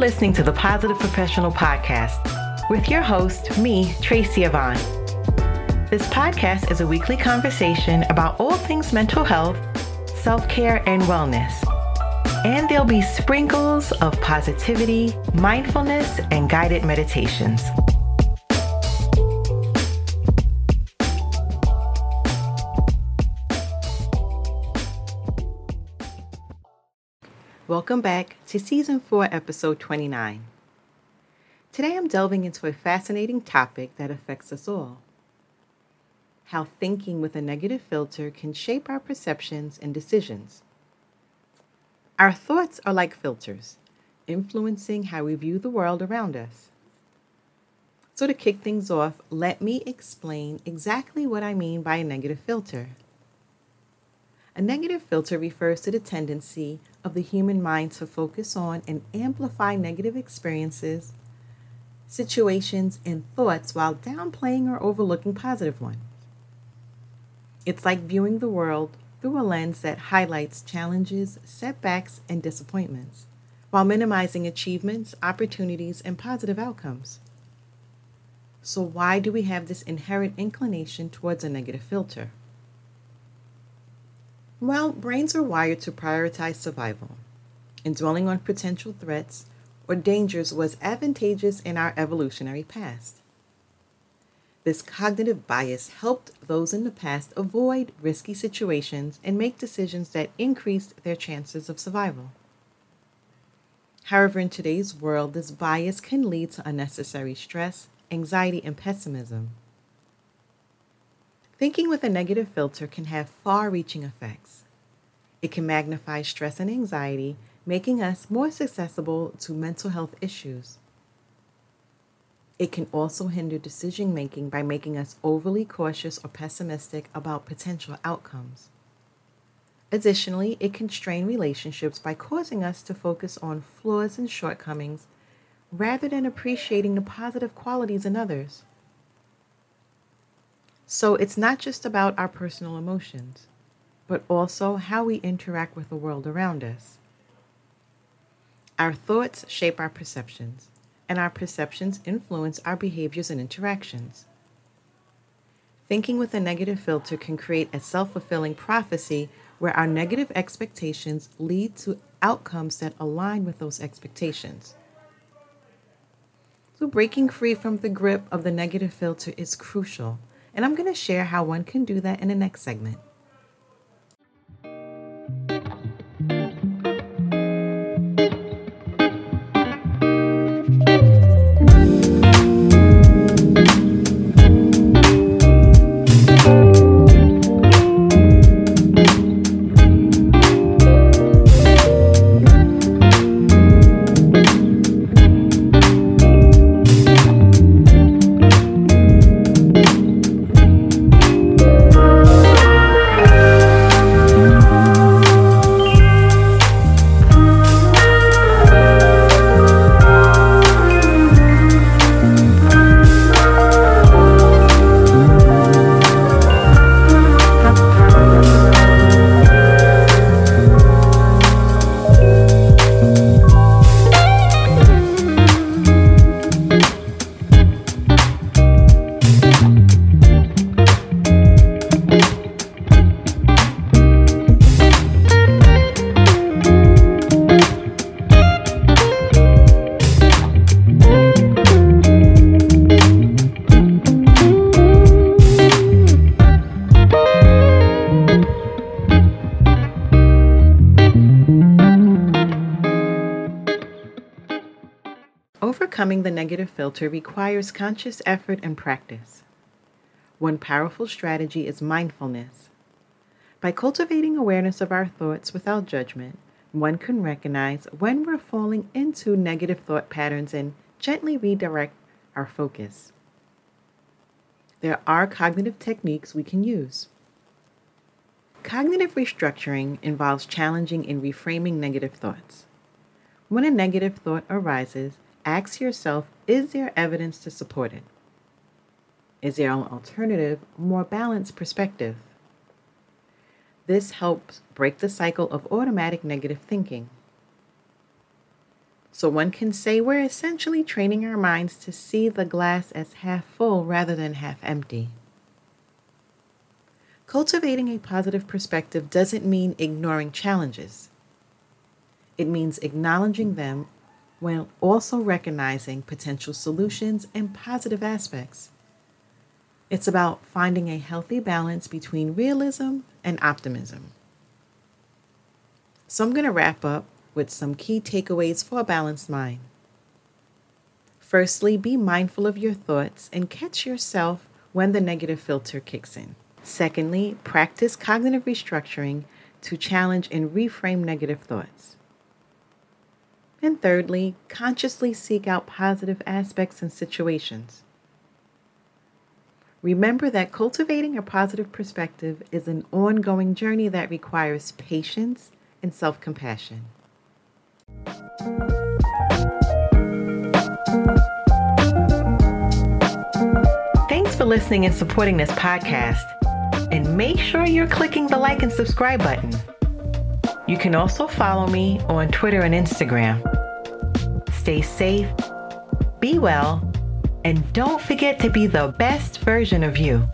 listening to the Positive Professional Podcast with your host, me, Tracy Yvonne. This podcast is a weekly conversation about all things mental health, self care, and wellness. And there'll be sprinkles of positivity, mindfulness, and guided meditations. Welcome back to Season 4, Episode 29. Today I'm delving into a fascinating topic that affects us all how thinking with a negative filter can shape our perceptions and decisions. Our thoughts are like filters, influencing how we view the world around us. So, to kick things off, let me explain exactly what I mean by a negative filter. A negative filter refers to the tendency of the human mind to focus on and amplify negative experiences, situations, and thoughts while downplaying or overlooking positive ones. It's like viewing the world through a lens that highlights challenges, setbacks, and disappointments, while minimizing achievements, opportunities, and positive outcomes. So, why do we have this inherent inclination towards a negative filter? Well, brains are wired to prioritize survival, and dwelling on potential threats or dangers was advantageous in our evolutionary past. This cognitive bias helped those in the past avoid risky situations and make decisions that increased their chances of survival. However, in today's world, this bias can lead to unnecessary stress, anxiety, and pessimism. Thinking with a negative filter can have far reaching effects. It can magnify stress and anxiety, making us more susceptible to mental health issues. It can also hinder decision making by making us overly cautious or pessimistic about potential outcomes. Additionally, it can strain relationships by causing us to focus on flaws and shortcomings rather than appreciating the positive qualities in others. So it's not just about our personal emotions, but also how we interact with the world around us. Our thoughts shape our perceptions, and our perceptions influence our behaviors and interactions. Thinking with a negative filter can create a self fulfilling prophecy where our negative expectations lead to outcomes that align with those expectations. So, breaking free from the grip of the negative filter is crucial and I'm going to share how one can do that in the next segment. Overcoming the negative filter requires conscious effort and practice. One powerful strategy is mindfulness. By cultivating awareness of our thoughts without judgment, one can recognize when we're falling into negative thought patterns and gently redirect our focus. There are cognitive techniques we can use. Cognitive restructuring involves challenging and reframing negative thoughts. When a negative thought arises, ask yourself is there evidence to support it? Is there an alternative, more balanced perspective? This helps break the cycle of automatic negative thinking. So one can say we're essentially training our minds to see the glass as half full rather than half empty. Cultivating a positive perspective doesn't mean ignoring challenges. It means acknowledging them while also recognizing potential solutions and positive aspects. It's about finding a healthy balance between realism and optimism. So I'm going to wrap up with some key takeaways for a balanced mind. Firstly, be mindful of your thoughts and catch yourself when the negative filter kicks in. Secondly, practice cognitive restructuring to challenge and reframe negative thoughts. And thirdly, consciously seek out positive aspects and situations. Remember that cultivating a positive perspective is an ongoing journey that requires patience and self compassion. Thanks for listening and supporting this podcast. And make sure you're clicking the like and subscribe button. You can also follow me on Twitter and Instagram. Stay safe, be well, and don't forget to be the best version of you.